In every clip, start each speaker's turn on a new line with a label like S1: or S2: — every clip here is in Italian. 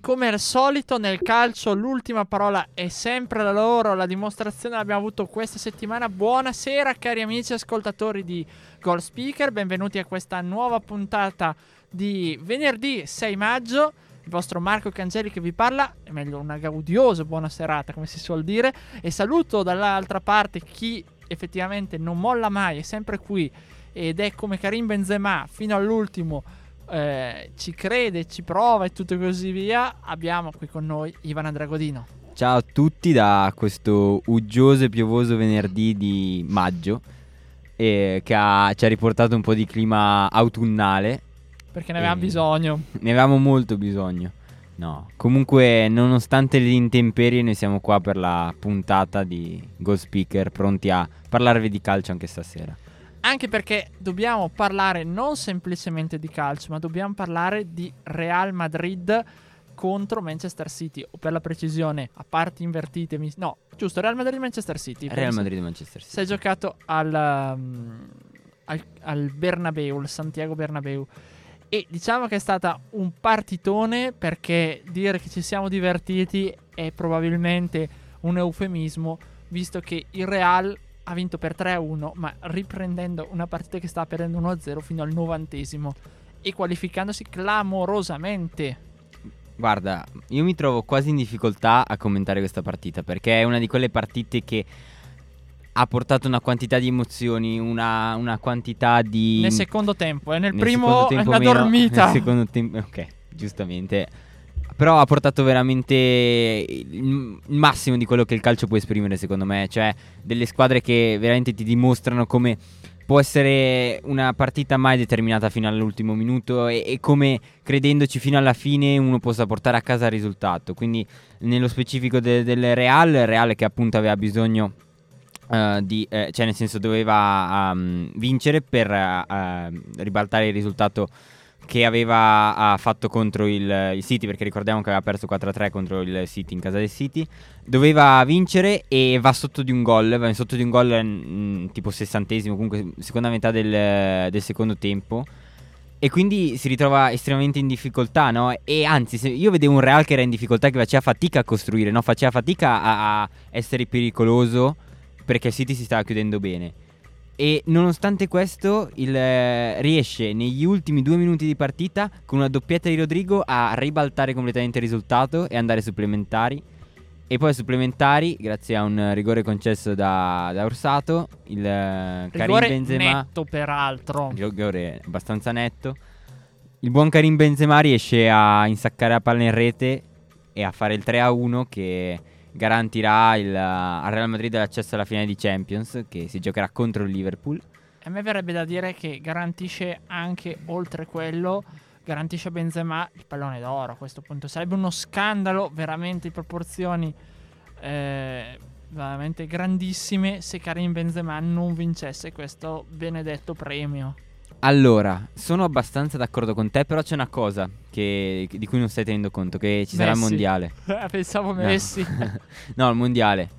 S1: come al solito nel calcio l'ultima parola è sempre la loro, la dimostrazione l'abbiamo avuto questa settimana. Buonasera cari amici ascoltatori di Goal Speaker, benvenuti a questa nuova puntata di venerdì 6 maggio. Il vostro Marco Cangeli che vi parla, è meglio una gaudiosa buona serata come si suol dire. E saluto dall'altra parte chi effettivamente non molla mai, è sempre qui ed è come Karim Benzema fino all'ultimo eh, ci crede, ci prova e tutto così via, abbiamo qui con noi Ivan Andragodino.
S2: Ciao a tutti da questo uggioso e piovoso venerdì di maggio eh, che ha, ci ha riportato un po' di clima autunnale.
S1: Perché ne avevamo
S2: Eh,
S1: bisogno.
S2: Ne avevamo molto bisogno. No, comunque nonostante le intemperie noi siamo qua per la puntata di Goal Speaker pronti a parlarvi di calcio anche stasera.
S1: Anche perché dobbiamo parlare non semplicemente di calcio, ma dobbiamo parlare di Real Madrid contro Manchester City. O per la precisione, a parti invertite. mi- No, giusto, Real Madrid-Manchester City.
S2: Real
S1: penso.
S2: Madrid e Manchester City.
S1: Si è giocato al, um, al, al Bernabeu, il Santiago Bernabeu. E diciamo che è stata un partitone perché dire che ci siamo divertiti è probabilmente un eufemismo, visto che il Real ha vinto per 3-1, ma riprendendo una partita che stava perdendo 1-0 fino al novantesimo e qualificandosi clamorosamente.
S2: Guarda, io mi trovo quasi in difficoltà a commentare questa partita perché è una di quelle partite che ha portato una quantità di emozioni, una, una quantità di...
S1: Nel secondo tempo, e nel,
S2: nel
S1: primo è una
S2: meno,
S1: dormita.
S2: Nel secondo tempo, ok, giustamente. Però ha portato veramente il, massimo di quello che il calcio può esprimere, secondo me. Cioè, delle squadre che veramente ti dimostrano come può essere una partita mai determinata fino all'ultimo minuto e, e come credendoci fino alla fine uno possa portare a casa il risultato. Quindi, nello specifico de- del Real, il Real che appunto aveva bisogno eh, di, eh, cioè nel senso doveva um, vincere per uh, ribaltare il risultato che aveva fatto contro il, il, City perché ricordiamo che aveva perso 4-3 contro il City in casa del City doveva vincere e va sotto di un gol va sotto di un gol mh, tipo sessantesimo comunque seconda metà del, del, secondo tempo e quindi si ritrova estremamente in difficoltà no? e anzi io vedevo un Real che era in difficoltà che faceva fatica a costruire no? faceva fatica a, a essere pericoloso perché il City si stava chiudendo bene. E nonostante questo, il, eh, riesce negli ultimi due minuti di partita, con una doppietta di Rodrigo, a ribaltare completamente il risultato e andare supplementari. E poi supplementari, grazie a un rigore concesso da, da Orsato, il eh, Karim Benzema.
S1: netto, peraltro.
S2: Rigore abbastanza netto. Il buon Karim Benzema riesce a insaccare la palla in rete e a fare il 3-1 che garantirà il, al Real Madrid l'accesso alla finale di Champions che si giocherà contro il Liverpool.
S1: A me verrebbe da dire che garantisce anche oltre quello, garantisce a Benzema il pallone d'oro a questo punto. Sarebbe uno scandalo veramente di proporzioni eh, veramente grandissime se Karim Benzema non vincesse questo benedetto premio.
S2: Allora, sono abbastanza d'accordo con te, però c'è una cosa che, di cui non stai tenendo conto, che ci sarà il
S1: Messi.
S2: mondiale.
S1: Pensavo
S2: No.
S1: Messi.
S2: no, il mondiale.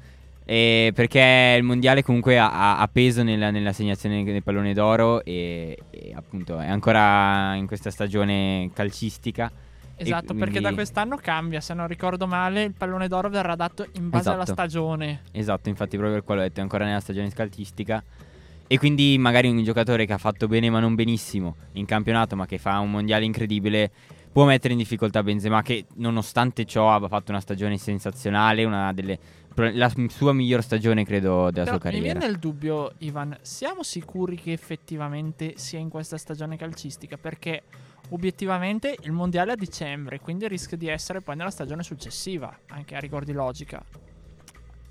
S2: Eh, perché il mondiale comunque ha, ha- peso nella, nell'assegnazione del pallone d'oro e, e appunto è ancora in questa stagione calcistica.
S1: Esatto, perché
S2: quindi-
S1: da quest'anno cambia, se non ricordo male, il pallone d'oro verrà dato in base alla
S2: Esatto.
S1: stagione.
S2: Esatto, infatti proprio per quello ho detto, è ancora nella stagione calcistica. E quindi magari un giocatore che ha fatto bene ma non benissimo in campionato, ma che fa un mondiale incredibile, può mettere in difficoltà Benzema che nonostante ciò ha fatto una stagione sensazionale, una delle la sua miglior stagione credo della
S1: Però
S2: sua
S1: mi
S2: carriera.
S1: viene il dubbio, Ivan, siamo sicuri che effettivamente sia in questa stagione calcistica? Perché obiettivamente il mondiale è a dicembre, quindi rischia di essere poi nella stagione successiva, anche a rigor di logica.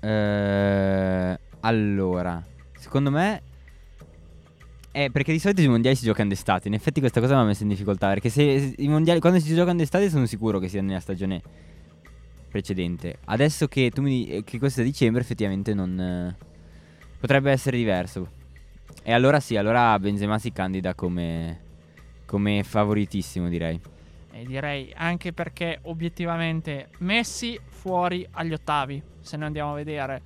S2: Eh, allora, secondo me eh, perché di solito i mondiali si giocano d'estate. In effetti questa cosa mi ha messo in difficoltà. Perché se, i mondiali quando si giocano d'estate sono sicuro che sia nella stagione precedente. Adesso che tu mi di- che questo è dicembre, effettivamente non eh, potrebbe essere diverso. E allora sì, allora Benzema si candida come, come favoritissimo, direi.
S1: E direi anche perché obiettivamente Messi fuori agli ottavi, se noi andiamo a vedere.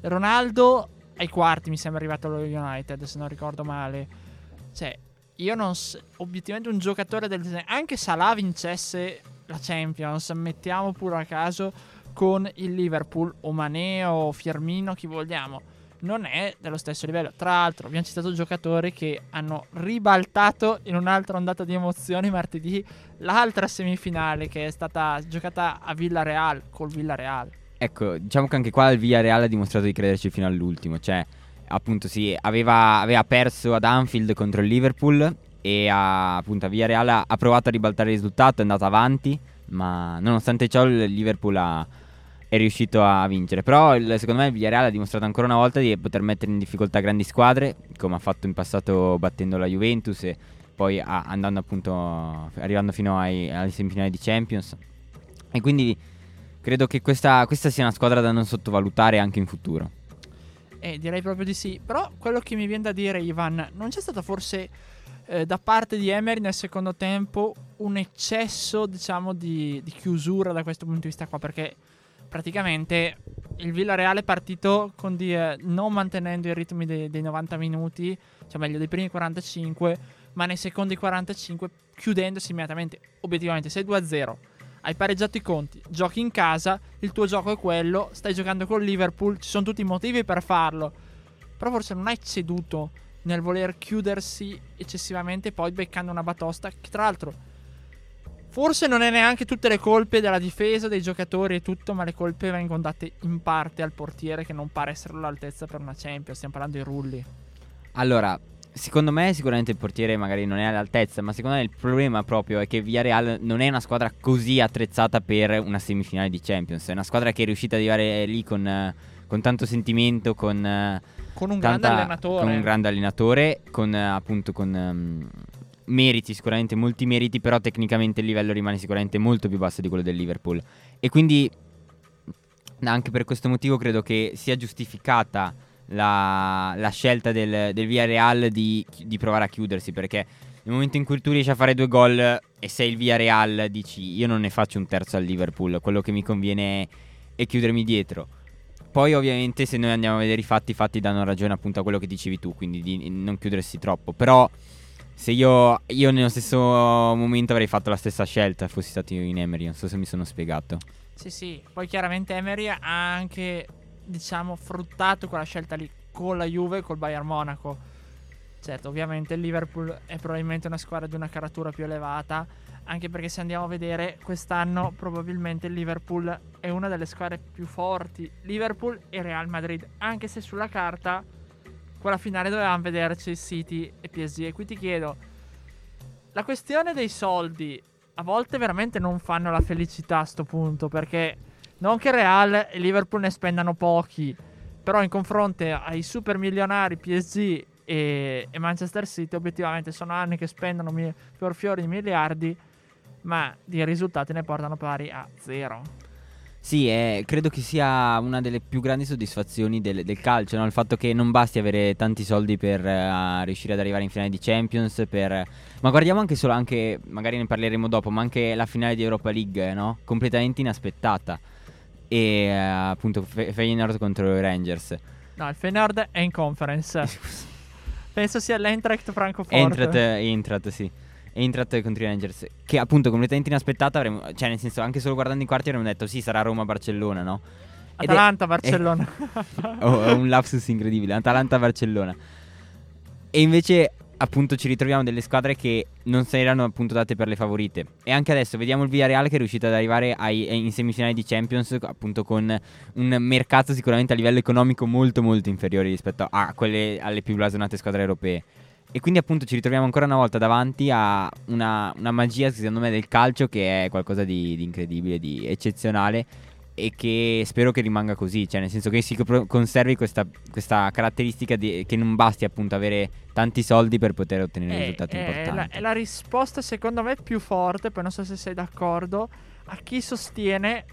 S1: Ronaldo ai quarti mi sembra arrivato allo United, se non ricordo male. Cioè, io non s- obiettivamente un giocatore del anche Salah vincesse la Champions, mettiamo pure a caso con il Liverpool o Mané o Firmino, chi vogliamo. Non è dello stesso livello. Tra l'altro, abbiamo citato giocatori che hanno ribaltato in un'altra ondata di emozioni martedì l'altra semifinale che è stata giocata a Villarreal col Villarreal.
S2: Ecco, diciamo che anche qua il Villarreal ha dimostrato di crederci fino all'ultimo. Cioè, appunto, sì, aveva, aveva perso ad Anfield contro il Liverpool. E ha, appunto a Villarreal ha, ha provato a ribaltare il risultato, è andato avanti. Ma nonostante ciò, il Liverpool ha- è riuscito a vincere. Però, il- secondo me, il Villarreal ha dimostrato ancora una volta di poter mettere in difficoltà grandi squadre, come ha fatto in passato battendo la Juventus e poi a- andando appunto, arrivando fino ai, alle semifinali di Champions. E quindi credo che questa, questa sia una squadra da non sottovalutare anche in futuro.
S1: Eh, direi proprio di sì. Però quello che mi viene da dire, Ivan, non c'è stato forse eh, da parte di Emery nel secondo tempo un eccesso, diciamo, di, di chiusura da questo punto di vista qua? Perché praticamente il Villarreal è partito con di, eh, non mantenendo i ritmi dei, dei 90 minuti, cioè meglio dei primi 45, ma nei secondi 45 chiudendosi immediatamente. Obiettivamente, sei 2-0. Hai pareggiato i conti, giochi in casa, il tuo gioco è quello, stai giocando con Liverpool, ci sono tutti i motivi per farlo. Però forse non hai ceduto nel voler chiudersi eccessivamente, poi beccando una batosta che tra l'altro forse non è neanche tutte le colpe della difesa, dei giocatori e tutto, ma le colpe vengono date in parte al portiere che non pare essere all'altezza per una Champions, stiamo parlando di Rulli.
S2: Allora, secondo me sicuramente il portiere magari non è all'altezza, ma secondo me il problema proprio è che Villarreal non è una squadra così attrezzata per una semifinale di Champions. È una squadra che è riuscita ad arrivare lì con, con tanto sentimento, con...
S1: Con un
S2: tanta-
S1: grande allenatore.
S2: Con un grande allenatore, con appunto con ehm, meriti, sicuramente molti meriti, però tecnicamente il livello rimane sicuramente molto più basso di quello del Liverpool. E quindi anche per questo motivo credo che sia giustificata la, la scelta del, del Villarreal di, di provare a chiudersi, perché nel momento in cui tu riesci a fare due gol e sei il Villarreal dici io non ne faccio un terzo al Liverpool, quello che mi conviene è, chiudermi dietro. Poi ovviamente se noi andiamo a vedere i fatti, i fatti danno ragione appunto a quello che dicevi tu, quindi di non chiudersi troppo. Però se io, io nello stesso momento avrei fatto la stessa scelta, fossi stato in Emery, non so se mi sono spiegato.
S1: Sì, sì. Poi chiaramente Emery ha anche, diciamo, fruttato quella scelta lì con la Juve e col Bayern Monaco. Certo, ovviamente il Liverpool è probabilmente una squadra di una caratura più elevata, anche perché se andiamo a vedere quest'anno probabilmente il Liverpool è una delle squadre più forti. Liverpool e Real Madrid, anche se sulla carta quella finale dovevamo vederci City e PSG. E qui ti chiedo, la questione dei soldi a volte veramente non fanno la felicità a sto punto, perché non che Real e Liverpool ne spendano pochi, però in confronto ai super milionari PSG e, e Manchester City obiettivamente sono anni che spendono mi- fior fiori di miliardi, ma di risultati ne portano pari a zero.
S2: Sì, eh, credo che sia una delle più grandi soddisfazioni del, del calcio, no? il fatto che non basti avere tanti soldi per eh, riuscire ad arrivare in finale di Champions, per... ma guardiamo anche solo, anche, magari ne parleremo dopo, ma anche la finale di Europa League, no? completamente inaspettata, e eh, appunto Fe- Feyenoord contro i Rangers.
S1: No, il Feyenoord è in conference. Penso sia l'Eintracht Francoforte.
S2: Entrat, Entrat, sì. Entrat contro i Rangers. Che appunto completamente inaspettata avremmo... Cioè nel senso anche solo guardando i quarti avremmo detto sì sarà Roma-Barcellona, no? Ed è-
S1: Atalanta-Barcellona.
S2: Oh, è un lapsus incredibile. Atalanta-Barcellona. E invece, appunto, ci ritroviamo delle squadre che non si erano appunto date per le favorite. E anche adesso vediamo il Villarreal che è riuscito ad arrivare ai- in semifinali di Champions, appunto, con un mercato sicuramente a livello economico molto, molto inferiore rispetto a quelle alle più blasonate squadre europee. E quindi, appunto, ci ritroviamo ancora una volta davanti a una, una magia, secondo me, del calcio che è qualcosa di, di incredibile, di eccezionale e che spero che rimanga così, cioè nel senso che si co- conservi questa, questa caratteristica di- che non basti appunto avere tanti soldi per poter ottenere
S1: Eh,
S2: risultati
S1: eh, è, la,
S2: importanti.
S1: è la risposta secondo me più forte, poi non so se sei d'accordo, a chi sostiene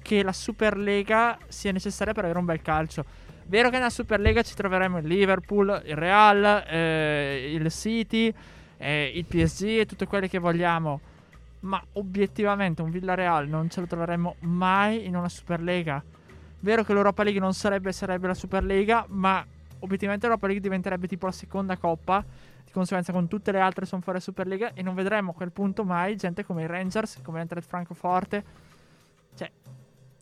S1: che la Superlega sia necessaria per avere un bel calcio. Vero che nella Superlega ci troveremo il Liverpool, il Real, eh, il City, eh, il PSG e tutte quelle che vogliamo. Ma obiettivamente un Villarreal non ce lo troveremo mai in una Superlega. Vero che l'Europa League non sarebbe, sarebbe la Superlega, ma obiettivamente l'Europa League diventerebbe tipo la seconda coppa. Di conseguenza, con tutte le altre sono fuori Superlega. E non vedremo a quel punto mai gente come i Rangers, come l'Eintracht Francoforte. Cioè,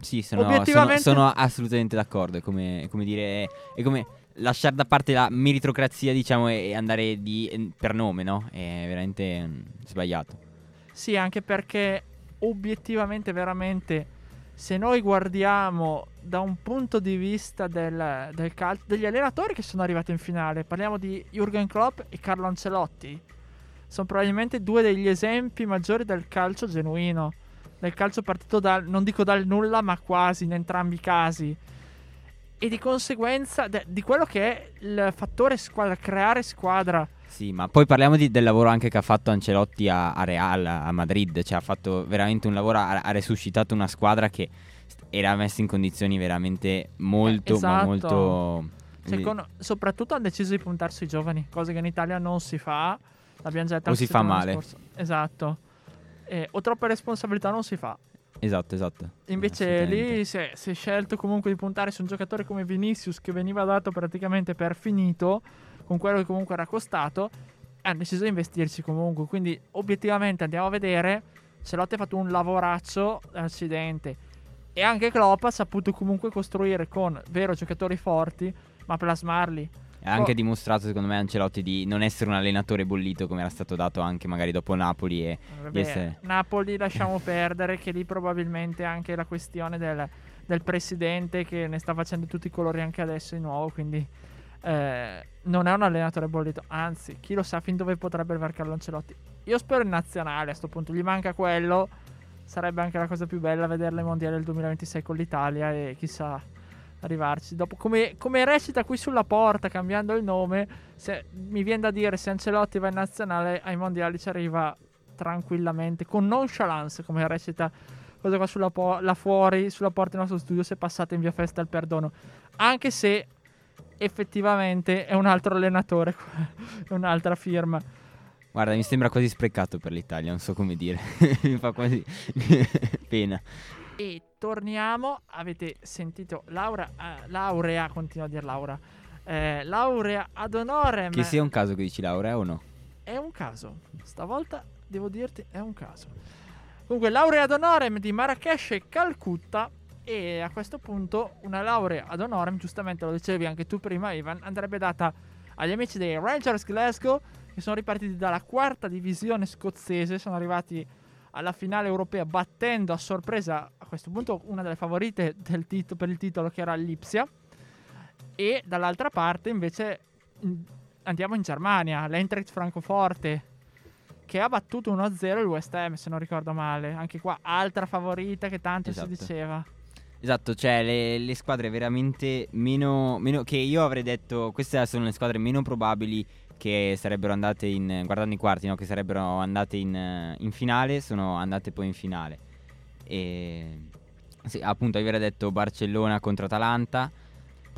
S2: Sì, sono,
S1: Obiettivamente-
S2: sono- sono assolutamente d'accordo. È come, è come dire. È come lasciare da parte la meritocrazia, diciamo, e e andare di- per nome, no? È veramente mm, sbagliato.
S1: Sì, anche perché obiettivamente, veramente, se noi guardiamo da un punto di vista del, del calcio, degli allenatori che sono arrivati in finale, parliamo di Jürgen Klopp e Carlo Ancelotti, sono probabilmente due degli esempi maggiori del calcio genuino, del calcio partito dal, non dico dal nulla, ma quasi in entrambi i casi. E di conseguenza de- di quello che è il fattore squadra, creare squadra.
S2: Sì, ma poi parliamo di- del lavoro anche che ha fatto Ancelotti a, a Real, a Madrid. Cioè, ha fatto veramente un lavoro, ha, ha resuscitato una squadra che era messa in condizioni veramente molto, ma
S1: esatto.
S2: molto.
S1: Secondo- soprattutto hanno deciso di puntare sui giovani, cosa che in Italia non si fa. L'abbiamo già detto
S2: O si fa male.
S1: scorsa. Esatto. Eh, o troppe responsabilità non si fa.
S2: Esatto, esatto.
S1: Invece lì si è, si è scelto comunque di puntare su un giocatore come Vinicius che veniva dato praticamente per finito, con quello che comunque era costato, hanno deciso di investirci comunque. Quindi obiettivamente andiamo a vedere, Celotti ha fatto un lavoraccio accidente. E anche Klopp ha saputo comunque costruire con vero giocatori forti, ma plasmarli.
S2: Ha anche
S1: Oh.
S2: dimostrato, secondo me, Ancelotti di non essere un allenatore bollito come era stato dato anche magari dopo Napoli. E
S1: Vabbè,
S2: eh.
S1: Napoli lasciamo perdere che lì probabilmente anche la questione del, del presidente che ne sta facendo tutti i colori anche adesso di nuovo, quindi eh, non è un allenatore bollito, anzi chi lo sa fin dove potrebbe arrivare Carlo Ancelotti. Io spero in nazionale a sto punto, gli manca quello, sarebbe anche la cosa più bella vederle ai mondiali del 2026 con l'Italia e chissà arrivarci. Dopo, come, come recita qui sulla porta cambiando il nome, se, mi viene da dire se Ancelotti va in nazionale ai mondiali ci arriva tranquillamente, con nonchalance, come recita cosa qua sulla po- là fuori, sulla porta del nostro studio, se passate in via Festa al perdono. Anche se effettivamente è un altro allenatore, è un'altra firma.
S2: guarda, mi sembra quasi sprecato per l'Italia, non so come dire. mi fa quasi pena.
S1: E torniamo, avete sentito Laura, eh, Laurea, continuo a dire Laura, eh, Laurea ad honorem.
S2: Che sia un caso che dici laurea o no?
S1: È un caso. Stavolta devo dirti è un caso. Comunque, laurea ad honorem di Marrakesh e Calcutta. E a questo punto una laurea ad honorem, giustamente lo dicevi anche tu prima, Ivan, andrebbe data agli amici dei Rangers Glasgow, che sono ripartiti dalla quarta divisione scozzese, sono arrivati alla finale europea battendo a sorpresa a questo punto una delle favorite del tito- per il titolo che era l'Ipsia. E dall'altra parte invece in- andiamo in Germania, l'Eintracht Francoforte che ha battuto 1-0 il West Ham, se non ricordo male. Anche qua altra favorita che tanto
S2: Esatto.
S1: si diceva.
S2: Esatto, cioè le, le squadre veramente meno, meno. che io avrei detto. Queste sono le squadre meno probabili che sarebbero andate in. guardando i quarti, no? Che sarebbero andate in, in finale. Sono andate poi in finale. E. Sì, appunto, avrei detto Barcellona contro Atalanta.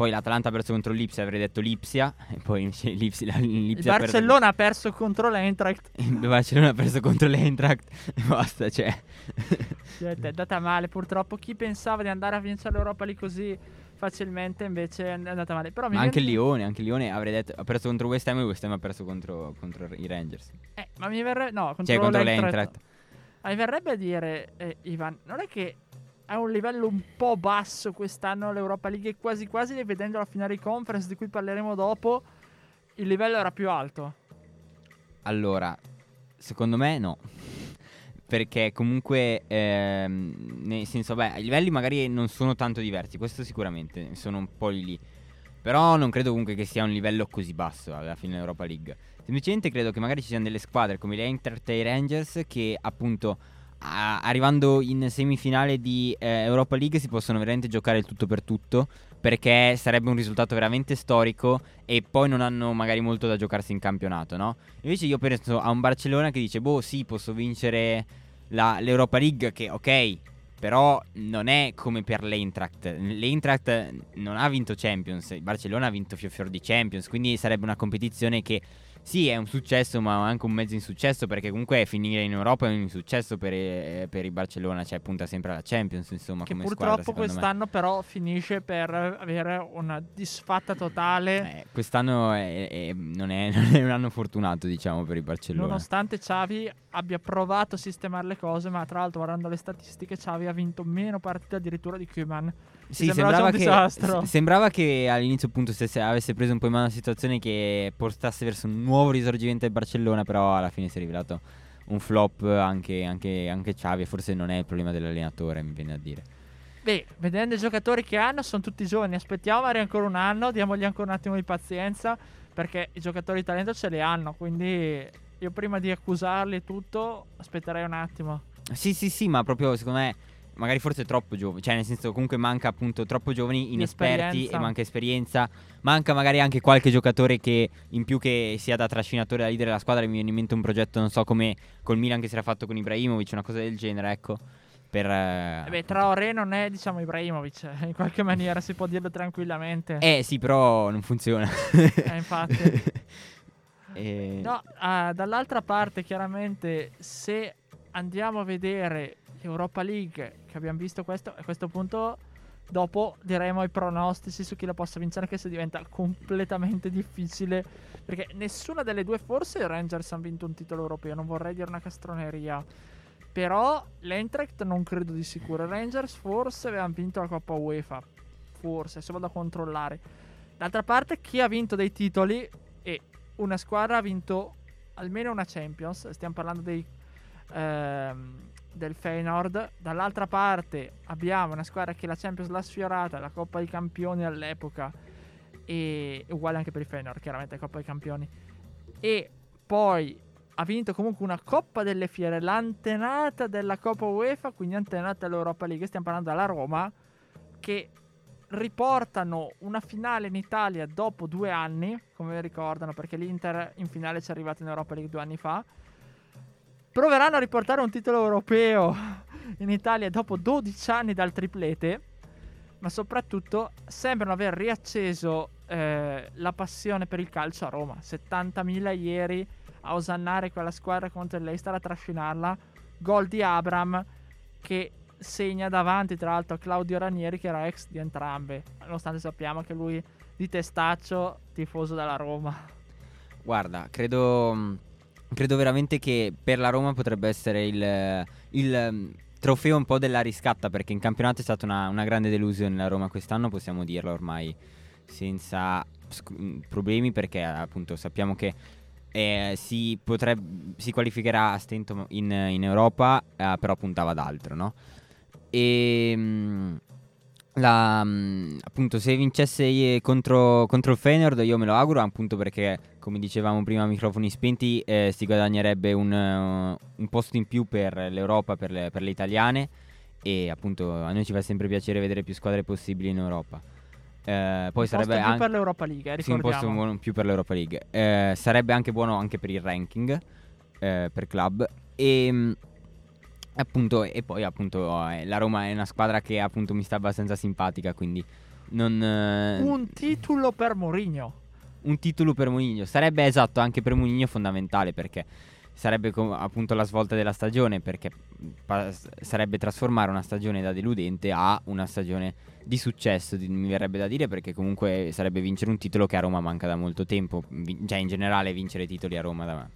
S2: Poi l'Atalanta ha perso contro l'Ipsia, avrei detto l'Ipsia. E poi invece l'Ipsia,
S1: Il
S2: l'Ipsia ha perso-
S1: Barcellona ha perso contro l'Eintracht.
S2: Il Barcellona ha perso contro l'Eintracht. E basta, cioè.
S1: Cioè, È andata male, purtroppo. Chi pensava di andare a vincere l'Europa lì così facilmente, invece è andata male. Però
S2: Ma anche il
S1: viene-
S2: Lione, anche il Lione avrei detto ha perso contro West Ham e il West Ham ha perso contro, contro i Rangers.
S1: Eh, ma mi verrebbe. No, contro,
S2: Cioè contro
S1: l'Eintracht.
S2: l'Eintracht.
S1: Ma mi verrebbe a dire, eh, Ivan, non è che a un livello un po' basso quest'anno l'Europa League e quasi quasi vedendo la finale conference di cui parleremo dopo, il livello era più alto.
S2: Allora, secondo me no. Perché comunque, ehm, nel senso, beh, i livelli magari non sono tanto diversi, questo sicuramente, sono un po' lì. Però non credo comunque che sia un livello così basso alla fine dell'Europa League. Semplicemente credo che magari ci siano delle squadre come le Eintracht e i Rangers che appunto arrivando in semifinale di eh, Europa League si possono veramente giocare il tutto per tutto perché sarebbe un risultato veramente storico e poi non hanno magari molto da giocarsi in campionato, no? Invece io penso a un Barcellona che dice, boh sì, posso vincere la- l'Europa League che ok, Però non è come per l'Eintracht. L'Eintracht non ha vinto Champions, il Barcellona ha vinto fior fior di Champions, quindi sarebbe una competizione che sì, è un successo, ma anche un mezzo insuccesso perché comunque finire in Europa è un insuccesso per, eh, per il Barcellona, cioè punta sempre alla Champions, insomma,
S1: Che
S2: come
S1: purtroppo
S2: squadra, secondo me.
S1: quest'anno però finisce per avere una disfatta totale.
S2: Eh, quest'anno è- è- non, è, non è un anno fortunato, diciamo, per il Barcellona.
S1: Nonostante Xavi abbia provato a sistemare le cose, ma tra l'altro guardando le statistiche Xavi ha vinto meno partite addirittura di Koeman.
S2: Sì,
S1: sembrava
S2: sembrava che,
S1: disastro.
S2: sembrava che all'inizio appunto stesse- avesse preso un po' in mano la situazione che portasse verso un nuovo risorgimento del Barcellona, però alla fine si è rivelato un flop anche, anche, anche Xavi forse non è il problema dell'allenatore, mi viene a dire.
S1: Beh, vedendo i giocatori che hanno, sono tutti giovani. Aspettiamo magari ancora un anno, diamogli ancora un attimo di pazienza, perché i giocatori di talento ce li hanno. Quindi io prima di accusarli tutto, aspetterei un attimo.
S2: Sì, sì, sì, ma proprio secondo me magari forse troppo giovani, cioè nel senso comunque manca appunto troppo giovani, inesperti e manca esperienza, manca magari anche qualche giocatore che in più che sia da trascinatore, da leader della squadra, mi viene in mente un progetto non so come col Milan che si era fatto con Ibrahimovic, una cosa del genere, ecco. Per, eh,
S1: E beh, Traoré non è, diciamo, Ibrahimovic. In qualche maniera si può dirlo tranquillamente.
S2: Eh sì, però non funziona.
S1: Eh, infatti.
S2: Eh,
S1: No, ah, dall'altra parte, chiaramente, se andiamo a vedere l'Europa League, che abbiamo visto questo, a questo punto, dopo diremo i pronostici su chi la possa vincere, che se diventa completamente difficile. Perché nessuna delle due, forse i Rangers hanno vinto un titolo europeo, non vorrei dire una castroneria. Però l'Eintracht non credo di sicuro. I Rangers forse avevano vinto la Coppa UEFA. Forse, se vado a controllare. D'altra parte, chi ha vinto dei titoli e una squadra ha vinto almeno una Champions. Stiamo parlando dei, ehm, del Feyenoord. Dall'altra parte abbiamo una squadra che la Champions l'ha sfiorata, la Coppa dei Campioni all'epoca. E uguale anche per il Feyenoord, chiaramente Coppa dei Campioni. E poi ha vinto comunque una Coppa delle Fiere, l'antenata della Coppa UEFA, quindi antenata dell'Europa League. Stiamo parlando della Roma, che riportano una finale in Italia dopo due anni, come ricordano, perché l'Inter in finale ci è arrivata in Europa League due anni fa. Proveranno a riportare un titolo europeo in Italia dopo 12 anni dal triplete, ma soprattutto sembrano aver riacceso eh, la passione per il calcio a Roma. 70.000 ieri a osannare quella squadra contro il Leicester, a trascinarla. Gol di Abram che segna davanti tra l'altro a Claudio Ranieri che era ex di entrambe, nonostante sappiamo che lui di testaccio tifoso della Roma.
S2: Guarda, credo, credo veramente che per la Roma potrebbe essere il, il, mm, trofeo un po' della riscatta perché in campionato è stata una, una grande delusione la Roma quest'anno, possiamo dirlo ormai senza sc- mm, problemi perché appunto sappiamo che eh, si, potrebbe, si qualificherà a stento in, in Europa, eh, però puntava ad altro, no? E mm, la, appunto se vincesse eh, contro, contro il Feyenoord io me lo auguro appunto perché come dicevamo prima a microfoni spenti eh, si guadagnerebbe un, eh, un posto in più per l'Europa, per le, per le italiane e appunto a noi ci fa sempre piacere vedere più squadre possibili in Europa. Eh, poi
S1: Un
S2: sarebbe anche
S1: per l'Europa League, eh,
S2: sì, un posto buono in più per l'Europa League. Eh, sarebbe anche buono anche per il ranking eh, per club. E appunto, e poi appunto eh, la Roma è una squadra che appunto mi sta abbastanza simpatica. Quindi non. eh,
S1: Un titolo per Mourinho.
S2: un titolo per Mourinho. Sarebbe esatto anche per Mourinho fondamentale perché sarebbe com- appunto la svolta della stagione perché pa- sarebbe trasformare una stagione da deludente a una stagione di successo, di- mi verrebbe da dire perché comunque sarebbe vincere un titolo che a Roma manca da molto tempo, Vi- cioè in generale vincere titoli a Roma da-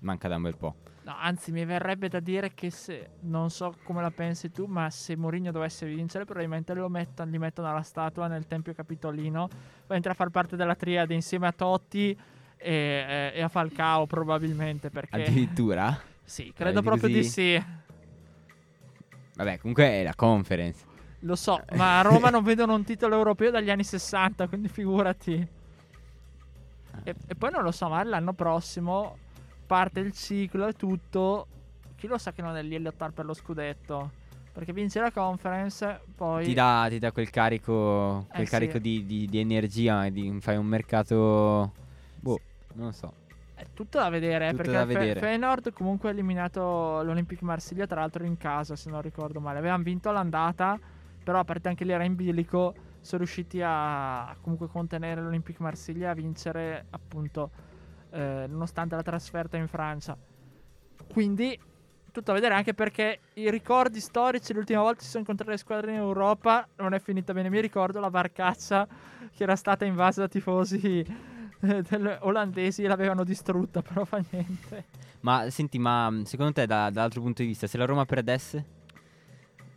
S2: manca da un bel po'.
S1: No, anzi, mi verrebbe da dire che se non so come la pensi tu, ma se Mourinho dovesse vincere, probabilmente lo mettono, gli mettono alla statua nel Tempio Capitolino. Entra a far parte della triade insieme a Totti e, e- a Falcao, probabilmente. Perché
S2: Addirittura?
S1: sì, credo
S2: Eh,
S1: proprio di sì.
S2: Vabbè, comunque è la conference.
S1: Lo so, ma a Roma non vedono un titolo europeo dagli anni 60, quindi figurati. E, e poi non lo so, ma l'anno prossimo parte il ciclo e tutto. Chi lo sa che non è lì a lottare per lo scudetto? Perché vince la conference, poi...
S2: Ti dà, ti dà quel carico, quel
S1: Eh, sì.
S2: carico di, di- di energia, di, fai un mercato... Boh, non lo so.
S1: È tutto da vedere,
S2: Tutto
S1: perché
S2: da
S1: il Fe-
S2: vedere.
S1: Feyenoord comunque ha eliminato l'Olympique Marsiglia, tra l'altro in casa, se non ricordo male. Avevano vinto l'andata, però a parte anche lì era in bilico, sono riusciti a, a comunque contenere l'Olympique Marsiglia a vincere appunto eh, nonostante la trasferta in Francia. Quindi tutto da vedere anche perché i ricordi storici l'ultima volta si sono incontrate le squadre in Europa non è finita bene. Mi ricordo la barcaccia che era stata invasa da tifosi eh, olandesi e l'avevano distrutta, però fa niente.
S2: Ma senti, ma mh, secondo te, da- dall'altro punto di vista, se la Roma perdesse,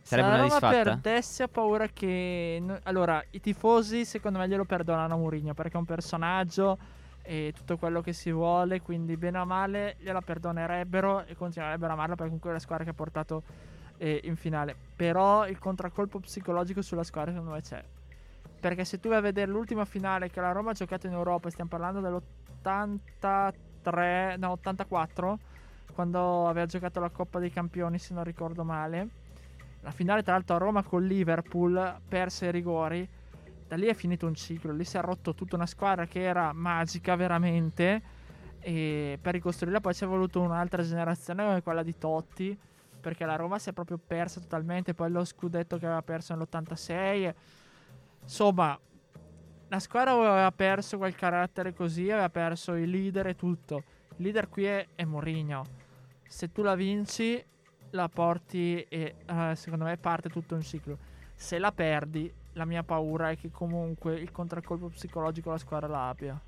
S1: Se
S2: sarebbe
S1: la
S2: una
S1: Roma
S2: disfatta?
S1: perdesse ho paura che... no- Allora, i tifosi secondo me glielo perdonano a Mourinho perché è un personaggio e tutto quello che si vuole, quindi bene o male gliela perdonerebbero e continuerebbero a amarla perché comunque è la squadra che ha portato eh, in finale. Però il contraccolpo psicologico sulla squadra secondo me c'è. Perché se tu vai a vedere l'ultima finale che la Roma ha giocato in Europa, stiamo parlando dell'83, no 84, quando aveva giocato la Coppa dei Campioni se non ricordo male. La finale tra l'altro a Roma con Liverpool perse ai rigori. Da lì è finito un ciclo, lì si è rotto tutta una squadra che era magica veramente e per ricostruirla poi ci è voluto un'altra generazione come quella di Totti perché la Roma si è proprio persa totalmente, poi lo scudetto che aveva perso nell'86. Insomma, la squadra aveva perso quel carattere così, aveva perso il leader e tutto. Il leader qui è, è Mourinho. Se tu la vinci, la porti e eh, secondo me parte tutto un ciclo. Se la perdi, la mia paura è che comunque il contraccolpo psicologico la squadra la abbia.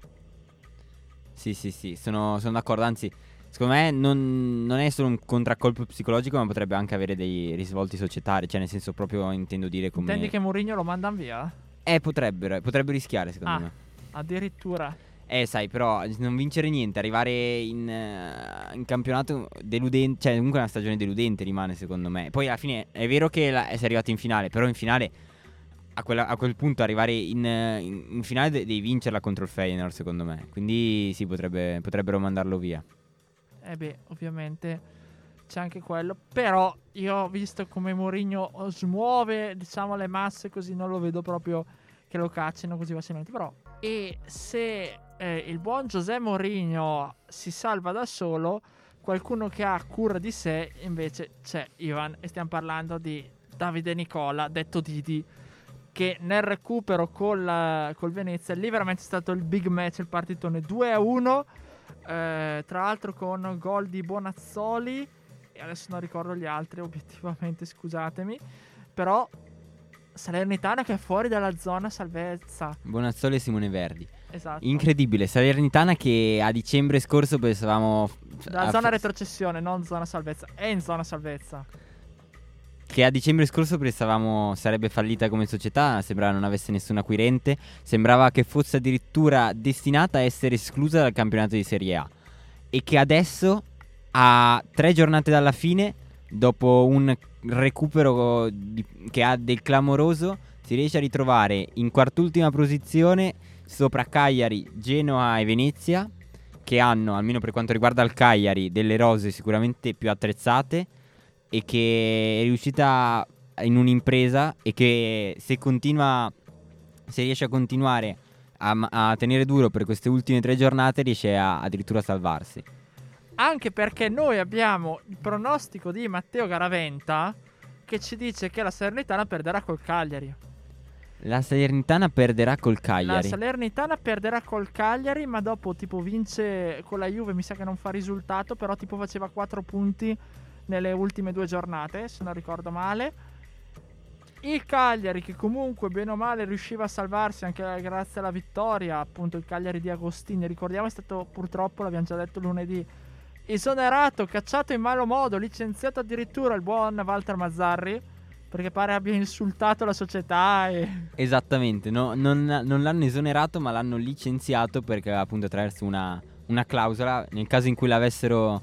S2: Sì, sì, sì, sono, sono d'accordo. Anzi, secondo me non, non è solo un contraccolpo psicologico, ma potrebbe anche avere dei risvolti societari. Cioè, nel senso, proprio intendo dire come.
S1: Intendi che Mourinho lo mandano via?
S2: Eh, potrebbero, potrebbero rischiare, secondo
S1: Ah.
S2: me.
S1: Addirittura.
S2: Eh, sai, però non vincere niente, arrivare in, eh, in campionato deludente, cioè comunque una stagione deludente rimane secondo me. Poi alla fine è vero che la, sei arrivato in finale, però in finale a, quella- a quel punto arrivare in, in- in finale de- devi vincerla contro il Feyenoord secondo me. Quindi sì, potrebbe- potrebbero mandarlo via.
S1: Eh beh, ovviamente c'è anche quello. Però io ho visto come Mourinho smuove, diciamo, le masse così non lo vedo proprio che lo caccino così facilmente. Però, e se eh, il buon José Mourinho si salva da solo, qualcuno che ha cura di sé invece c'è Ivan. E stiamo parlando di Davide Nicola, detto Didi. Che nel recupero col, col Venezia lì veramente è stato il big match, il partitone 2 a 1. Eh, tra l'altro con gol di Bonazzoli e adesso non ricordo gli altri obiettivamente scusatemi però Salernitana che è fuori dalla zona salvezza
S2: Bonazzoli e Simone Verdi.
S1: esatto
S2: Incredibile, Salernitana che a dicembre scorso pensavamo...
S1: dalla
S2: a-
S1: zona retrocessione non zona salvezza è in zona salvezza
S2: che a dicembre scorso pensavamo sarebbe fallita come società, sembrava non avesse nessun acquirente, sembrava che fosse addirittura destinata a essere esclusa dal campionato di Serie A. E che adesso a tre giornate dalla fine, dopo un recupero di- che ha del clamoroso, si riesce a ritrovare in quart'ultima posizione sopra Cagliari, Genoa e Venezia, che hanno, almeno per quanto riguarda il Cagliari, delle rose sicuramente più attrezzate e che è riuscita in un'impresa e che se continua, se riesce a continuare a, a tenere duro per queste ultime tre giornate, riesce a, addirittura a salvarsi.
S1: anche perché noi abbiamo il pronostico di Matteo Garaventa che ci dice che la Salernitana perderà col Cagliari
S2: La Salernitana perderà col
S1: La
S2: Cagliari.
S1: Salernitana perderà col Cagliari, ma dopo tipo vince con la Juve, mi sa che non fa risultato, però tipo faceva 4 punti nelle ultime due giornate, se non ricordo male. Il Cagliari che comunque bene o male riusciva a salvarsi anche grazie alla vittoria, appunto il Cagliari di Agostini, ricordiamo è stato purtroppo, l'abbiamo già detto lunedì, esonerato, cacciato in malo modo, licenziato addirittura il buon Walter Mazzarri, perché pare abbia insultato la società e...
S2: Esattamente, no, non, non l'hanno esonerato ma l'hanno licenziato perché appunto attraverso una, una clausola, nel caso in cui l'avessero,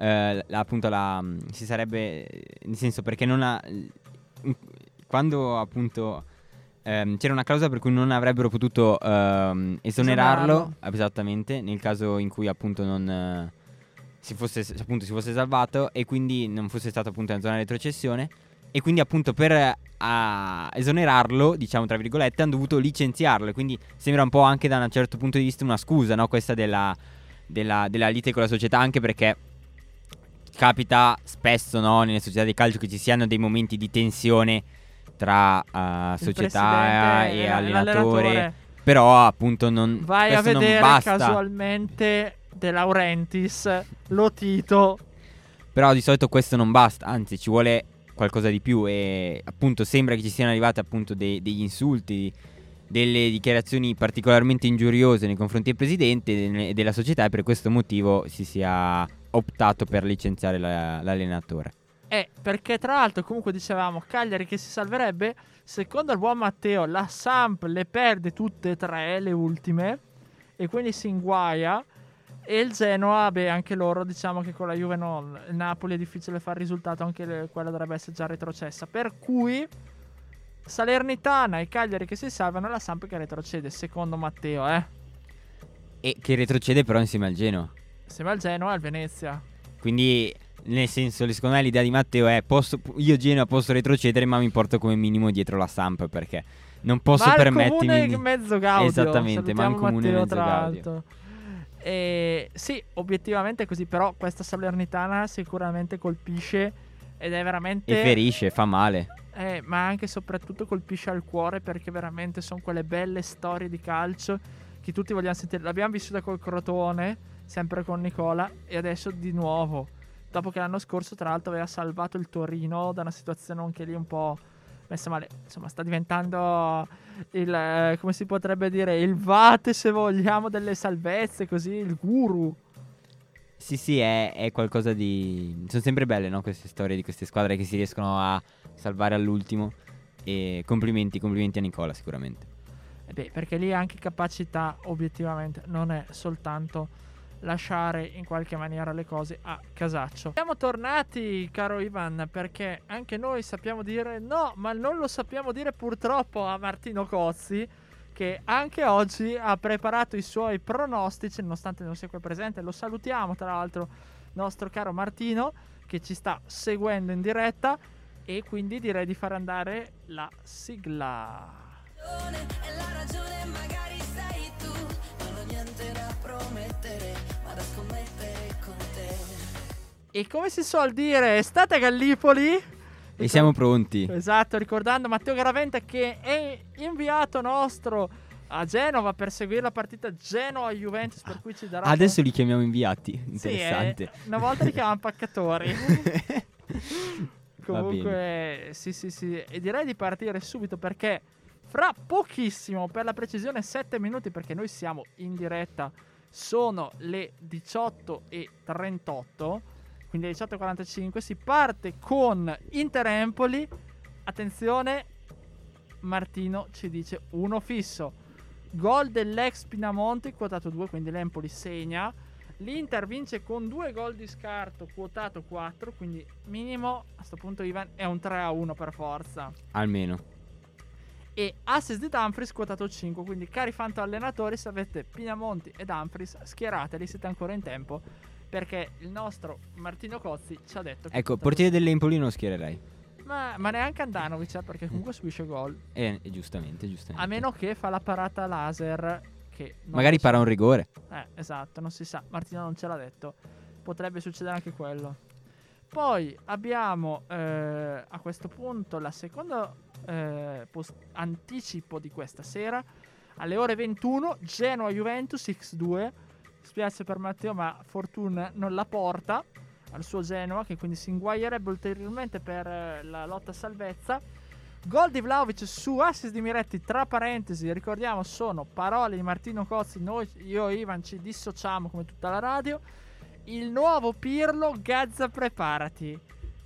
S2: eh, appunto la, si sarebbe, nel senso perché non ha, quando appunto ehm, c'era una clausola per cui non avrebbero potuto ehm, esonerarlo,
S1: Esonerarlo.
S2: esattamente, nel caso in cui appunto non... eh, si fosse, appunto, si fosse salvato e quindi non fosse stato appunto in zona di retrocessione e quindi appunto per a esonerarlo, diciamo tra virgolette, hanno dovuto licenziarlo e quindi sembra un po' anche da un certo punto di vista una scusa, no? Questa della, della, della lite con la società, anche perché capita spesso no, nelle società di calcio che ci siano dei momenti di tensione tra uh, società e, allenatore. Però appunto non
S1: Vai a vedere casualmente De Laurentiis, Lotito.
S2: Però di solito questo non basta, anzi ci vuole qualcosa di più e appunto sembra che ci siano arrivati appunto dei- degli insulti, delle dichiarazioni particolarmente ingiuriose nei confronti del presidente e de- e della società e per questo motivo si sia optato per licenziare la- l'allenatore.
S1: Eh, perché tra l'altro comunque dicevamo Cagliari che si salverebbe, secondo il buon Matteo la Samp le perde tutte e tre, le ultime, e quindi si inguaia. E il Genoa, beh, anche loro diciamo che con la Juve non. Il Napoli è difficile fare risultato, anche le- quella dovrebbe essere già retrocessa. Per cui Salernitana e Cagliari che si salvano, la Samp che retrocede, secondo Matteo, eh.
S2: E che retrocede però insieme al Genoa.
S1: Insieme al Genoa e al Venezia.
S2: Quindi nel senso, secondo me l'idea di Matteo è posso, io Genoa posso retrocedere ma mi porto come minimo dietro la Samp perché non posso
S1: Ma
S2: permettermi
S1: comune
S2: di...
S1: mezzo Gaudio.
S2: Esattamente, ma comune
S1: Matteo,
S2: mezzo
S1: tra
S2: Gaudio.
S1: l'altro. E sì, obiettivamente è così, però questa Salernitana sicuramente colpisce ed è veramente
S2: E ferisce, fa male.
S1: eh, ma anche e soprattutto colpisce al cuore perché veramente sono quelle belle storie di calcio che tutti vogliamo sentire. L'abbiamo vissuta col Crotone, sempre con Nicola, e adesso di nuovo. Dopo che l'anno scorso, tra l'altro, aveva salvato il Torino da una situazione anche lì un po' messa male. Insomma, sta diventando il, eh, come si potrebbe dire, il vate, se vogliamo, delle salvezze, così, il guru.
S2: Sì, sì, è, è qualcosa di... Sono sempre belle, no? Queste storie di queste squadre che si riescono a salvare all'ultimo. E complimenti, complimenti a Nicola sicuramente.
S1: Eh beh, perché lì anche capacità, obiettivamente, non è soltanto lasciare in qualche maniera le cose a casaccio. Siamo tornati, caro Ivan, perché anche noi sappiamo dire no, ma non lo sappiamo dire purtroppo a Martino Cozzi, che anche oggi ha preparato i suoi pronostici, nonostante non sia qui presente. Lo salutiamo, tra l'altro, nostro caro Martino, che ci sta seguendo in diretta. E quindi direi di far andare la sigla.
S3: E la ragione magari sei tu Non ho niente da promettere Ma da scommettere con te
S1: E come si suol dire, state a Gallipoli.
S2: E siamo pronti.
S1: Esatto, ricordando Matteo Garaventa che è inviato nostro a Genova per seguire la partita Genoa-Juventus, per cui ci darà...
S2: Adesso li chiamiamo inviati.
S1: Sì, eh,
S2: Interessante.
S1: una volta li chiamavano paccatori. Comunque, sì, sì, sì. E direi di partire subito perché fra pochissimo, per la precisione 7 minuti, perché noi siamo in diretta, sono le 18.38, quindi alle 18.45, si parte con Inter-Empoli. Attenzione, Martino ci dice uno fisso. Gol dell'ex Pinamonti, quotato 2, quindi l'Empoli segna. L'Inter vince con due gol di scarto, quotato 4, quindi minimo a sto punto Ivan è un 3 a 1 per forza.
S2: Almeno.
S1: E assist di Dumfries quotato 5, quindi cari fanto allenatori se avete Pinamonti e Dumfries schierateli, siete ancora in tempo perché il nostro Martino Cozzi ci ha detto
S2: Ecco, portiere dell'Empoli non schiererei.
S1: ma, ma neanche Andanovic eh, perché comunque subisce gol
S2: Eh, e giustamente, giustamente.
S1: a meno che fa la parata laser che
S2: Magari para un rigore.
S1: Eh, esatto, non si sa. Martino non ce l'ha detto. Potrebbe succedere anche quello. Poi abbiamo eh, a questo punto la seconda eh, post- anticipo di questa sera. Alle ore 21, Genoa-Juventus X2. Spiace per Matteo, ma Fortuna non la porta al suo Genoa, che quindi si inguaierebbe ulteriormente per eh, la lotta salvezza. Gol di Vlaovic su assist di Miretti, tra parentesi, ricordiamo, sono parole di Martino Cozzi. Noi, io e Ivan, ci dissociamo come tutta la radio. Il nuovo Pirlo, Gazza, preparati.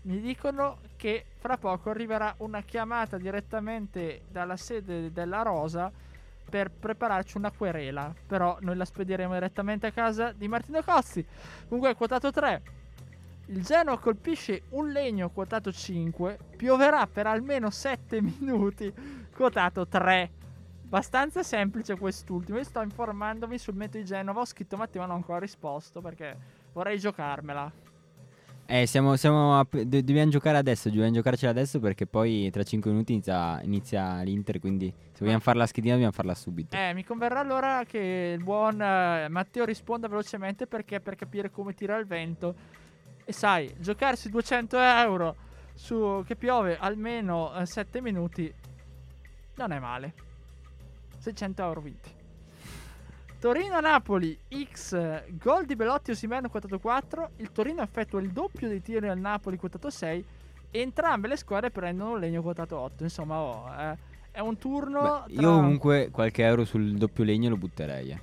S1: Mi dicono che fra poco arriverà una chiamata direttamente dalla sede della Rosa per prepararci una querela. Però noi la spediremo direttamente a casa di Martino Cozzi. Comunque, quotato 3. Il Genoa colpisce un legno quotato 5, pioverà per almeno 7 minuti quotato 3. Abbastanza semplice quest'ultimo. Io sto informandomi sul metodo di Genova. Ho scritto Matteo, ma non ho ancora risposto perché vorrei giocarmela.
S2: Eh, siamo, siamo a- do- dobbiamo giocare adesso, dobbiamo giocarcela adesso perché poi tra 5 minuti inizia, inizia l'Inter, quindi se vogliamo fare la schedina dobbiamo farla subito.
S1: Eh, mi converrà allora che il buon eh, Matteo risponda velocemente perché per capire come tira il vento. E sai, giocarsi 200 euro su che piove almeno 7 minuti non è male. 600 euro vinti. Torino-Napoli X gol di Belotti Osimeno quotato 4. Il Torino effettua il doppio dei tiri al Napoli quotato 6. E entrambe le squadre prendono legno quotato 8. Insomma, oh, eh, è un turno.
S2: Beh,
S1: tra-
S2: io comunque qualche euro sul doppio legno lo butterei. eh.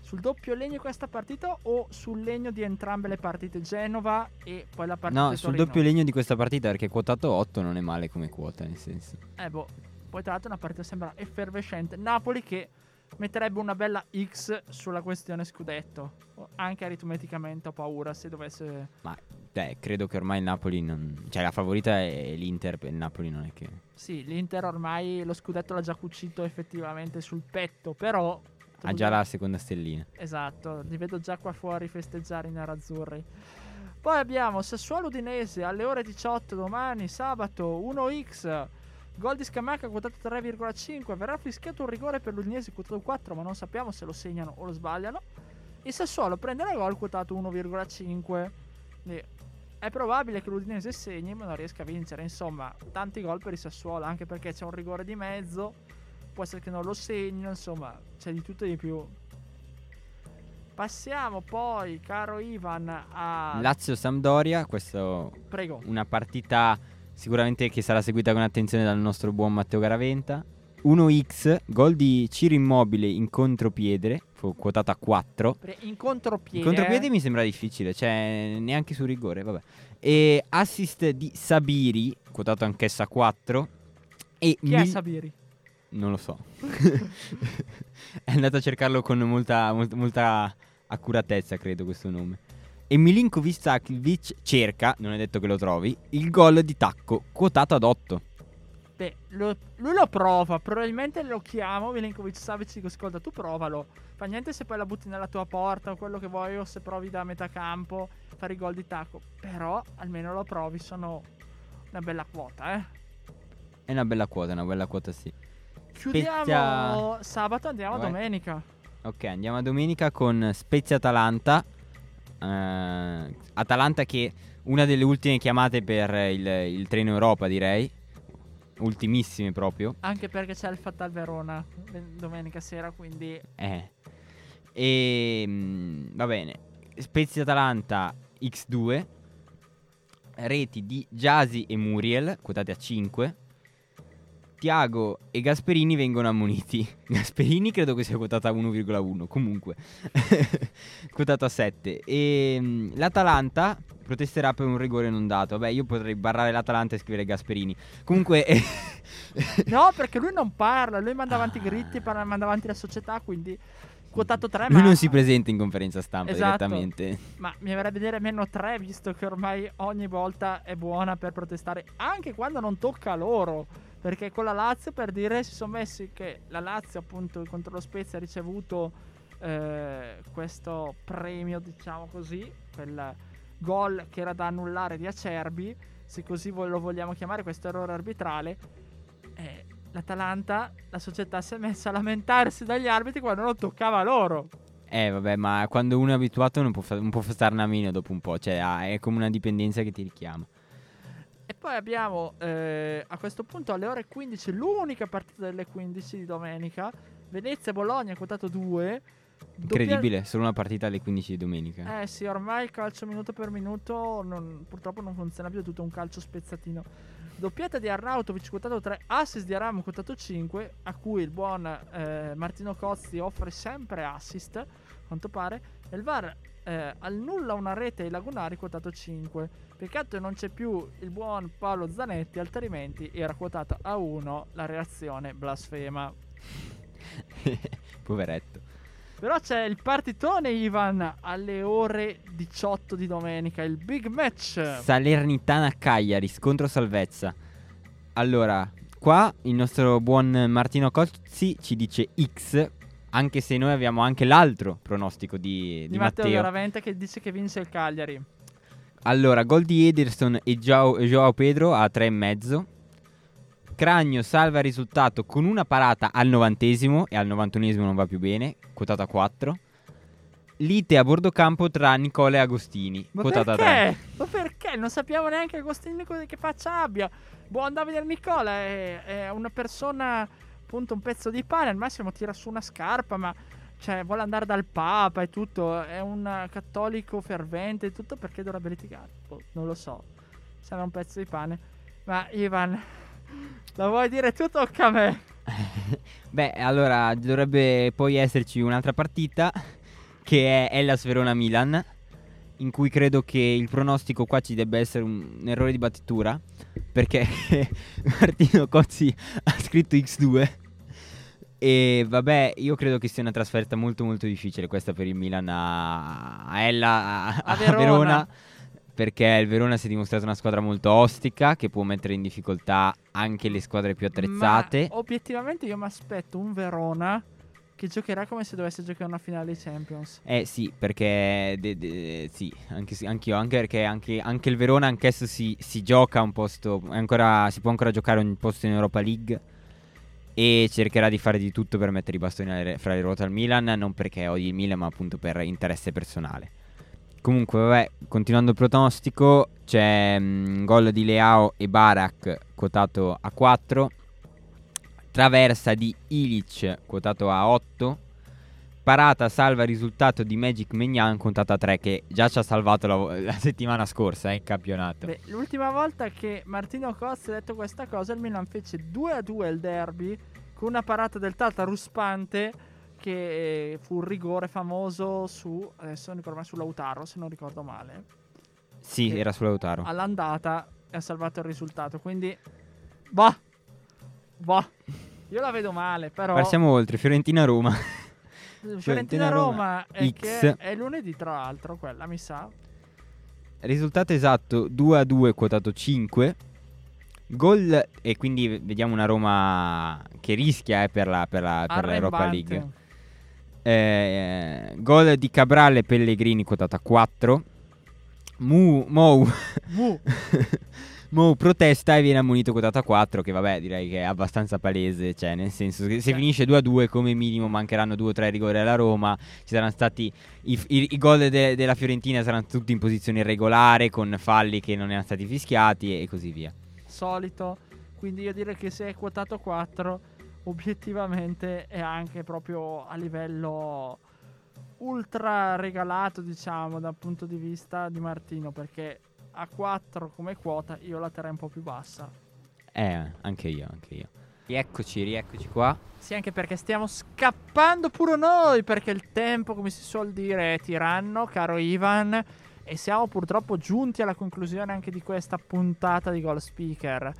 S1: sul doppio legno questa partita o sul legno di entrambe le partite Genova e poi la partita
S2: No, sul doppio legno di questa partita perché quotato 8 non è male come quota, nel senso.
S1: Eh boh, poi tra l'altro una partita sembra effervescente. Napoli che metterebbe una bella X sulla questione scudetto. Anche aritmeticamente ho paura se dovesse...
S2: Ma beh, credo che ormai il Napoli non... Cioè la favorita è l'Inter, il Napoli non è che...
S1: Sì, l'Inter ormai lo scudetto l'ha già cucito effettivamente sul petto, però...
S2: Ha già la seconda stellina.
S1: Esatto, li vedo già qua fuori festeggiare i nerazzurri. Poi abbiamo Sassuolo Udinese alle ore 18 domani, sabato 1x. Gol di Scamacca quotato 3,5. Verrà fischiato un rigore per l'Udinese quotato 4, ma non sappiamo se lo segnano o lo sbagliano. Il Sassuolo prenderà gol quotato 1,5. Quindi È probabile che l'Udinese segni, ma non riesca a vincere. Insomma, tanti gol per il Sassuolo, anche perché c'è un rigore di mezzo. Può essere che non lo segnino, insomma, c'è di tutto e di più. Passiamo poi, caro Ivan, a...
S2: Lazio-Sampdoria, questo
S1: Prego.
S2: una partita sicuramente che sarà seguita con attenzione dal nostro buon Matteo Garaventa. 1x, gol di Ciro Immobile in contropiede, fu quotato a 4.
S1: Pre- in contropiede.
S2: In contropiede mi sembra difficile, cioè neanche su rigore, vabbè. E assist di Sabiri, quotato anch'essa a 4. E
S1: Chi è
S2: Mil-
S1: Sabiri?
S2: Non lo so. è andato a cercarlo con molta, molta, molta accuratezza, credo, questo nome. E Milinkovic Sakic cerca, non è detto che lo trovi, il gol di tacco, quotato ad 8.
S1: Beh, lo- lui lo prova. Probabilmente lo chiamo. Milinkovic Savic dico, ascolta, tu provalo. Fa niente se poi la butti nella tua porta o quello che vuoi, o se provi da metà campo, fare i gol di tacco. Però almeno lo provi, sono una bella quota, eh.
S2: È una bella quota, una bella quota sì.
S1: Chiudiamo
S2: Spezia-
S1: sabato, andiamo a
S2: Vai.
S1: domenica.
S2: Ok, andiamo a domenica con Spezia-Atalanta. Eh, Atalanta che una delle ultime chiamate per il, il treno Europa, direi. Ultimissime proprio.
S1: Anche perché c'è il Fatal Verona domenica sera, quindi
S2: Eh. E mm, va bene. Spezia-Atalanta X2. Reti di Jasi e Muriel, quotate a 5. Tiago e Gasperini vengono ammoniti. Gasperini credo che sia quotato a 1,1. Comunque, quotato a 7. E l'Atalanta protesterà per un rigore non dato. Vabbè, io potrei barrare l'Atalanta e scrivere Gasperini. Comunque,
S1: No, perché lui non parla, lui manda avanti i gritti, parla- manda avanti la società, quindi quotato 3
S2: lui
S1: ma,
S2: non si presenta in conferenza stampa
S1: Esatto.
S2: direttamente.
S1: ma mi verrebbe dire meno 3 visto che ormai ogni volta è buona per protestare, anche quando non tocca loro. Perché con la Lazio, per dire, si sono messi che la Lazio appunto contro lo Spezia ha ricevuto eh, questo premio, diciamo così, quel gol che era da annullare di Acerbi, se così lo vogliamo chiamare, questo errore arbitrale. Eh, L'Atalanta, la società si è messa a lamentarsi dagli arbitri quando non toccava loro.
S2: Eh, vabbè, ma quando uno è abituato non può, fa- non può starne a meno dopo un po'. Cioè, ah, è come una dipendenza che ti richiama.
S1: Poi abbiamo eh, a questo punto alle ore 15 l'unica partita delle 15 di domenica. Venezia-Bologna quotato 2.
S2: Incredibile, solo una partita alle 15 di domenica.
S1: Eh sì, ormai il calcio minuto per minuto non- purtroppo non funziona più, è tutto un calcio spezzatino. Doppietta di Arnautovic quotato 3, assist di Aram quotato 5, a cui il buon eh, Martino Cozzi offre sempre assist, a quanto pare. E il VAR eh, annulla una rete ai Lagunari quotato 5. Peccato non c'è più il buon Paolo Zanetti, altrimenti era quotato a 1 la reazione blasfema.
S2: Poveretto.
S1: Però c'è il partitone Ivan alle ore 18 di domenica, il big match.
S2: Salernitana Cagliari, scontro salvezza. Allora, qua il nostro buon Martino Cozzi ci dice X, anche se noi abbiamo anche l'altro pronostico di, di
S1: di Matteo
S2: Matteo.
S1: Garavente che dice che vince il Cagliari.
S2: Allora, gol di Ederson e Joao, Joao Pedro a 3,5. Cragno salva il risultato con una parata al novantesimo e al novantunesimo non va più bene, quotato a 4. Lite a bordo campo tra Nicola e Agostini,
S1: Ma
S2: quotato a 3.
S1: perché? Ma perché? Non sappiamo neanche Agostini che faccia abbia. Buon Davide Nicola è, è una persona, appunto, un pezzo di pane. Al massimo tira su una scarpa, ma cioè, vuole andare dal Papa e tutto. È un cattolico fervente e tutto. Perché dovrebbe litigare? Boh, non lo so. Sarà un pezzo di pane. Ma Ivan, lo vuoi dire tu? Tocca a me.
S2: Beh, allora dovrebbe poi esserci un'altra partita che è Hellas Verona Milan, in cui credo che il pronostico qua ci debba essere un, un errore di battitura, perché Martino Cozzi ha scritto X2. E vabbè, io credo che sia una trasferta molto molto difficile questa per il Milan a, a Ella, a,
S1: A Verona.
S2: perché il Verona si è dimostrato una squadra molto ostica che può mettere in difficoltà anche le squadre più attrezzate.
S1: Ma obiettivamente io mi aspetto un Verona che giocherà come se dovesse giocare una finale di Champions.
S2: Eh sì, perché de- de- sì, anche, anch'io, anche perché anche, anche il Verona anch'esso si, si gioca un posto, ancora, si può ancora giocare un posto in Europa League e cercherà di fare di tutto per mettere i bastoni fra le ruote al Milan, non perché odi il Milan ma appunto per interesse personale. Comunque, vabbè, continuando il pronostico, c'è mm, gol di Leao e Barak quotato a 4, traversa di Ilic quotato a 8, parata salva il risultato di Magic Megnan quotato a 3 che già ci ha salvato la, la settimana scorsa eh, in campionato.
S1: Beh, l'ultima volta che Martino Cozzi ha detto questa cosa, il Milan fece 2 a 2 il derby con una parata del Tata ruspante che eh, fu un rigore famoso su, adesso non ricordo mai, su Lautaro, se non ricordo male.
S2: sì,
S1: che-
S2: era sull'Autaro.
S1: All'andata ha salvato il risultato, quindi bah, bah. Io la vedo male, però
S2: Passiamo oltre, Fiorentina-Roma.
S1: Fiorentina-Roma è,
S2: X.
S1: che è lunedì tra l'altro, quella mi sa.
S2: Risultato esatto 2 a 2 quotato 5. Gol e quindi vediamo una Roma che rischia eh, per, la, per, la, per l'Europa. League. Eh, gol di Cabral e Pellegrini quotato a 4. Mu, Mou,
S1: Mu.
S2: Mou protesta e viene ammonito quotato a 4 che vabbè direi che è abbastanza palese, cioè nel senso che se
S1: Sì.
S2: finisce 2 a 2 come minimo mancheranno 2 o 3 rigori alla Roma, ci saranno stati i, i- i gol de- della Fiorentina saranno tutti in posizione irregolare con falli che non erano stati fischiati e così via.
S1: solito. Quindi io direi che se è quotato 4, obiettivamente è anche proprio a livello ultra regalato, diciamo, dal punto di vista di Martino, perché a 4 come quota io la terrei un po' più bassa.
S2: Eh, anche io, anche io. Rieccoci, rieccoci qua.
S1: Sì, anche perché stiamo scappando pure noi, perché il tempo, come si suol dire, è tiranno, caro Ivan. E siamo purtroppo giunti alla conclusione anche di questa puntata di Goal Speaker.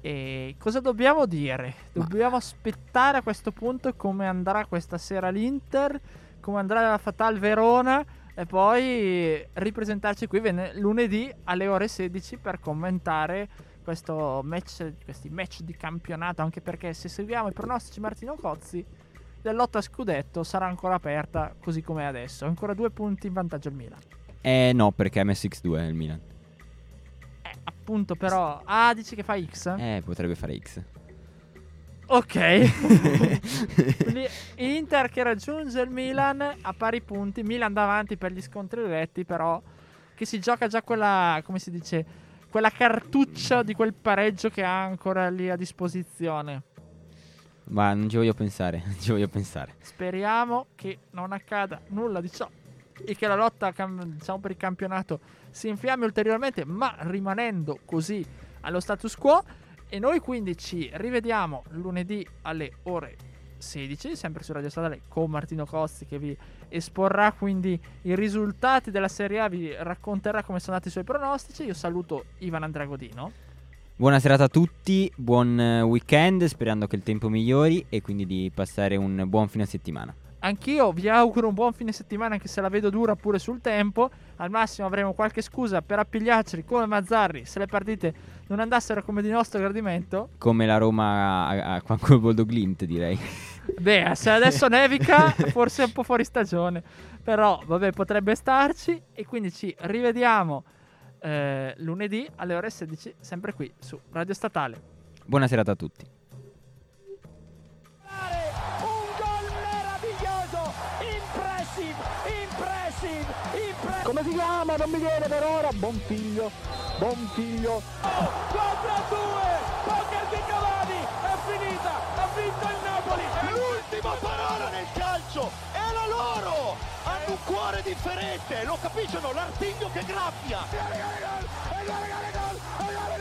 S1: E cosa dobbiamo dire?
S2: Ma-
S1: Dobbiamo aspettare a questo punto come andrà questa sera l'Inter, come andrà la Fatal Verona e poi ripresentarci qui vene- lunedì alle ore 16 per commentare questo match, questi match di campionato, anche perché se seguiamo i pronostici Martino Cozzi, la lotta a scudetto sarà ancora aperta così come è adesso. Ancora due punti in vantaggio al Milan.
S2: Eh no, perché ha messo X2 il Milan.
S1: Eh, appunto però... Ah, dici che fa X?
S2: Eh, potrebbe fare X.
S1: Ok. Quindi Inter che raggiunge il Milan a pari punti. Milan davanti per gli scontri diretti, però che si gioca già quella, come si dice, quella cartuccia di quel pareggio che ha ancora lì a disposizione.
S2: Ma non ci voglio pensare, non ci voglio pensare.
S1: Speriamo che non accada nulla di ciò e che la lotta diciamo, per il campionato si infiammi ulteriormente, ma rimanendo così allo status quo. E noi quindi ci rivediamo lunedì alle ore 16, sempre su Radio Statale con Martino Cozzi che vi esporrà quindi i risultati della Serie A, vi racconterà come sono andati i suoi pronostici. Io saluto Ivan Andrea Godino.
S2: Buona serata a tutti, buon eh, weekend, sperando che il tempo migliori e quindi di passare un buon fine settimana.
S1: Anch'io vi auguro un buon fine settimana, anche se la vedo dura pure sul tempo. Al massimo avremo qualche scusa per appigliarci come Mazzarri se le partite non andassero come di nostro gradimento.
S2: Come la Roma a, a, col Boldo Glimt, direi.
S1: Beh, se adesso nevica, forse è un po' fuori stagione. Però, vabbè, potrebbe starci. E quindi ci rivediamo eh, lunedì alle ore 16, sempre qui su Radio Statale.
S2: Buona serata a tutti.
S4: Come si chiama? Non mi viene per ora. Buon figlio, buon figlio.
S5: 4 a 2, poker di Cavani, è finita, ha vinto il Napoli.
S6: L'ultima parola nel calcio è la loro! Hanno un cuore differente, lo capiscono? L'artiglio che graffia!
S5: E gol, e gol, e gol, e gol, e gol, e gol,